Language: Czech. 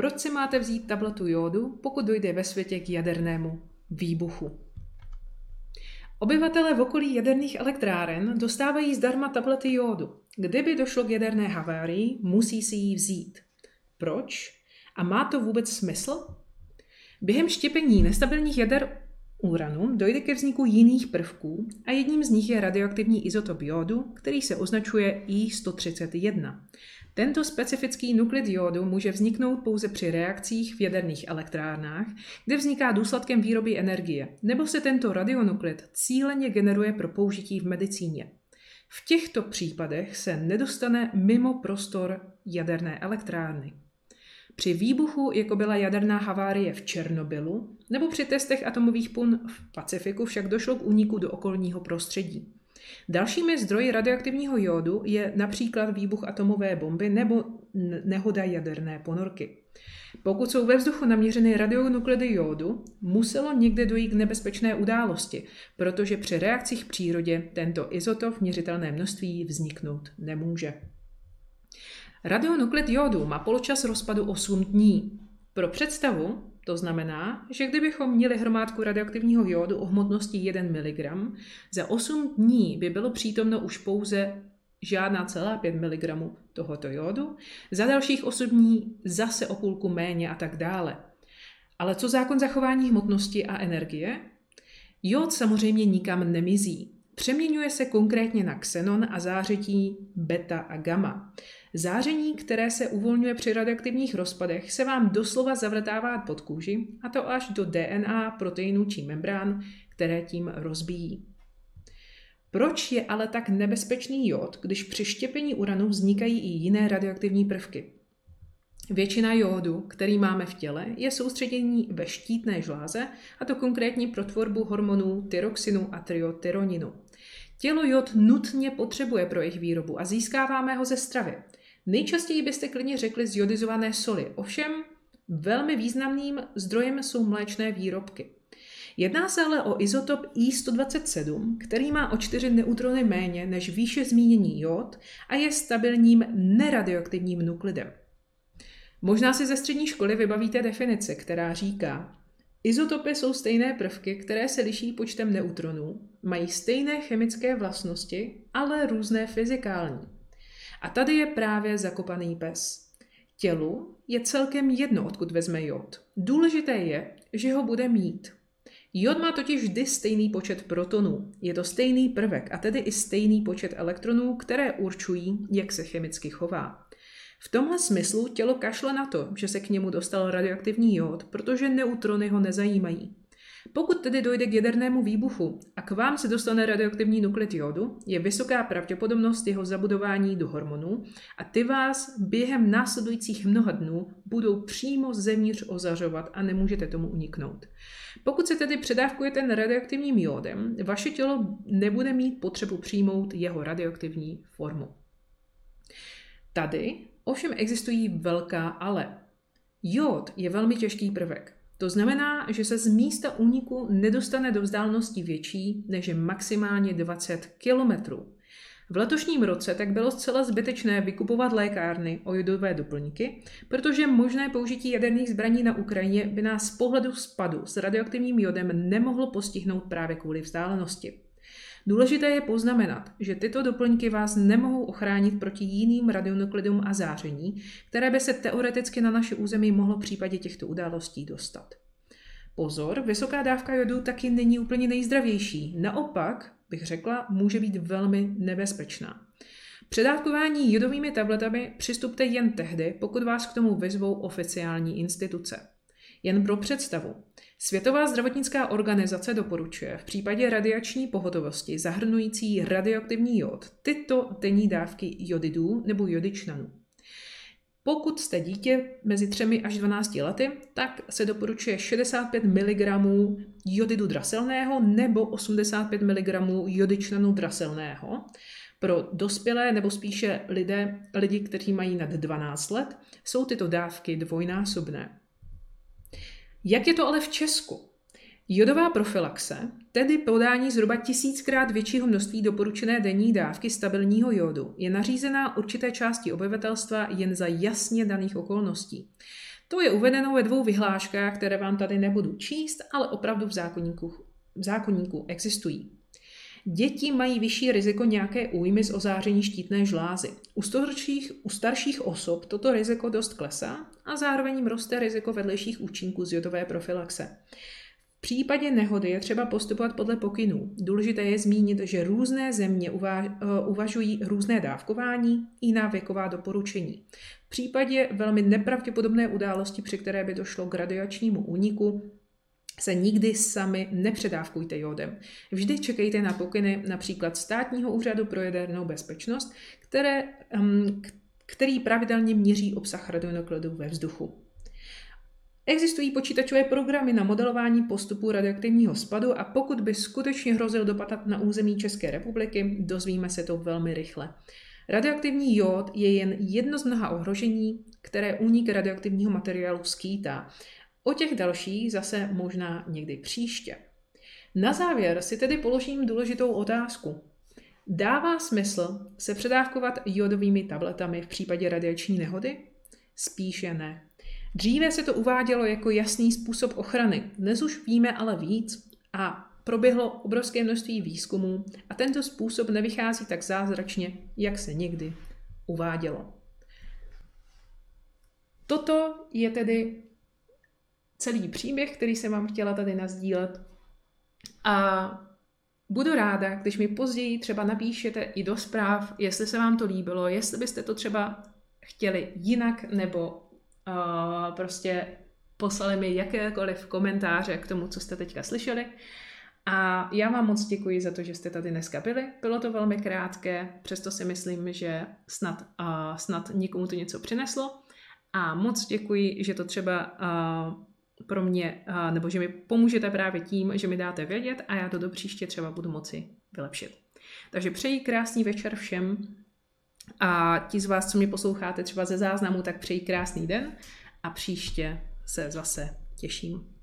proč si máte vzít tabletu jodu, pokud dojde ve světě k jadernému výbuchu. Obyvatelé v okolí jaderných elektráren dostávají zdarma tablety jodu. Kdyby došlo k jaderné havárii, musí si ji vzít. Proč? A má to vůbec smysl? Během štěpení nestabilních jader uranu dojde ke vzniku jiných prvků a jedním z nich je radioaktivní izotop jodu, který se označuje I-131. Tento specifický nuklid jodu může vzniknout pouze při reakcích v jaderných elektrárnách, kde vzniká důsledkem výroby energie, nebo se tento radionuklid cíleně generuje pro použití v medicíně. V těchto případech se nedostane mimo prostor jaderné elektrárny. Při výbuchu, jako byla jaderná havárie v Černobylu, nebo při testech atomových pun v Pacifiku však došlo k úniku do okolního prostředí. Dalšími zdroji radioaktivního jódu je například výbuch atomové bomby nebo nehoda jaderné ponorky. Pokud jsou ve vzduchu naměřeny radionuklidy jódu, muselo někde dojít k nebezpečné události, protože při reakcích v přírodě tento izotop v měřitelné množství vzniknout nemůže. Radionuklid jódu má poločas rozpadu 8 dní. Pro představu, to znamená, že kdybychom měli hromádku radioaktivního jódu o hmotnosti 1 mg, za 8 dní by bylo přítomno už pouze žádná celá 5 mg tohoto jódu, za dalších 8 dní zase o půlku méně a tak dále. Ale co zákon zachování hmotnosti a energie? Jód samozřejmě nikam nemizí. Přeměňuje se konkrétně na xenon a zářetí beta a gamma. Záření, které se uvolňuje při radioaktivních rozpadech, se vám doslova zavrtává pod kůži, a to až do DNA, proteinů či membrán, které tím rozbíjí. Proč je ale tak nebezpečný jod, když při štěpení uranu vznikají i jiné radioaktivní prvky? Většina jodu, který máme v těle, je soustředění ve štítné žláze, a to konkrétně pro tvorbu hormonů tyroxinu a triotyroninu. Tělo jod nutně potřebuje pro jejich výrobu a získáváme ho ze stravy. Nejčastěji byste klidně řekli z jodizované soli, ovšem velmi významným zdrojem jsou mléčné výrobky. Jedná se ale o izotop I-127, který má o 4 neutrony méně než výše zmíněný jod a je stabilním neradioaktivním nuklidem. Možná si ze střední školy vybavíte definici, která říká, Izotopy jsou stejné prvky, které se liší počtem neutronů, mají stejné chemické vlastnosti, ale různé fyzikální. A tady je právě zakopaný pes. Tělu je celkem jedno, odkud vezme jod. Důležité je, že ho bude mít. Jod má totiž vždy stejný počet protonů. Je to stejný prvek a tedy i stejný počet elektronů, které určují, jak se chemicky chová. V tomhle smyslu tělo kašle na to, že se k němu dostal radioaktivní jód, protože neutrony ho nezajímají. Pokud tedy dojde k jadernému výbuchu a k vám se dostane radioaktivní nuklid jodu, je vysoká pravděpodobnost jeho zabudování do hormonů a ty vás během následujících mnoha dnů budou přímo zevnitř ozařovat a nemůžete tomu uniknout. Pokud se tedy předávkujete radioaktivním jódem, vaše tělo nebude mít potřebu přijmout jeho radioaktivní formu. Tady ovšem existují velká ale. Jód je velmi těžký prvek. To znamená, že se z místa úniku nedostane do vzdálenosti větší než je maximálně 20 kilometrů. V letošním roce tak bylo zcela zbytečné vykupovat lékárny o jodové doplňky, protože možné použití jaderných zbraní na Ukrajině by nás z pohledu spadu s radioaktivním jodem nemohlo postihnout právě kvůli vzdálenosti. Důležité je poznamenat, že tyto doplňky vás nemohou ochránit proti jiným radionuklidům a záření, které by se teoreticky na naše území mohlo v případě těchto událostí dostat. Pozor, vysoká dávka jodu taky není úplně nejzdravější. Naopak, bych řekla, může být velmi nebezpečná. Předávkování jodovými tabletami přistupte jen tehdy, pokud vás k tomu vyzvou oficiální instituce. Jen pro představu. Světová zdravotnická organizace doporučuje v případě radiační pohotovosti zahrnující radioaktivní jod tyto denní dávky jodidů nebo jodičnanů. Pokud jste dítě mezi 3 až 12 lety, tak se doporučuje 65 mg jodidu draselného nebo 85 mg jodičnanu draselného. Pro dospělé nebo spíše lidé, lidi, kteří mají nad 12 let, jsou tyto dávky dvojnásobné. Jak je to ale v Česku? Jodová profilaxe, tedy podání zhruba tisíckrát většího množství doporučené denní dávky stabilního jodu, je nařízená určité části obyvatelstva jen za jasně daných okolností. To je uvedeno ve dvou vyhláškách, které vám tady nebudu číst, ale opravdu v zákonníku, v zákonníku existují. Děti mají vyšší riziko nějaké újmy z ozáření štítné žlázy. U starších, u starších osob toto riziko dost klesá a zároveň roste riziko vedlejších účinků z jodové profilaxe. V případě nehody je třeba postupovat podle pokynů. Důležité je zmínit, že různé země eh, uvažují různé dávkování, jiná věková doporučení. V případě velmi nepravděpodobné události, při které by došlo k radiačnímu úniku, se nikdy sami nepředávkujte jodem. Vždy čekejte na pokyny například Státního úřadu pro jadernou bezpečnost, které, um, který pravidelně měří obsah radionukleidů ve vzduchu. Existují počítačové programy na modelování postupu radioaktivního spadu a pokud by skutečně hrozil dopad na území České republiky, dozvíme se to velmi rychle. Radioaktivní jód je jen jedno z mnoha ohrožení, které únik radioaktivního materiálu skýtá. O těch dalších zase možná někdy příště. Na závěr si tedy položím důležitou otázku. Dává smysl se předávkovat jodovými tabletami v případě radiační nehody? Spíše ne. Dříve se to uvádělo jako jasný způsob ochrany, dnes už víme ale víc a proběhlo obrovské množství výzkumů a tento způsob nevychází tak zázračně, jak se někdy uvádělo. Toto je tedy celý příběh, který jsem vám chtěla tady nazdílet. A budu ráda, když mi později třeba napíšete i do zpráv, jestli se vám to líbilo, jestli byste to třeba chtěli jinak, nebo uh, prostě poslali mi jakékoliv komentáře k tomu, co jste teďka slyšeli. A já vám moc děkuji za to, že jste tady dneska byli. Bylo to velmi krátké, přesto si myslím, že snad, uh, snad nikomu to něco přineslo. A moc děkuji, že to třeba uh, pro mě, nebo že mi pomůžete právě tím, že mi dáte vědět a já to do příště třeba budu moci vylepšit. Takže přeji krásný večer všem a ti z vás, co mě posloucháte třeba ze záznamu, tak přeji krásný den a příště se zase těším.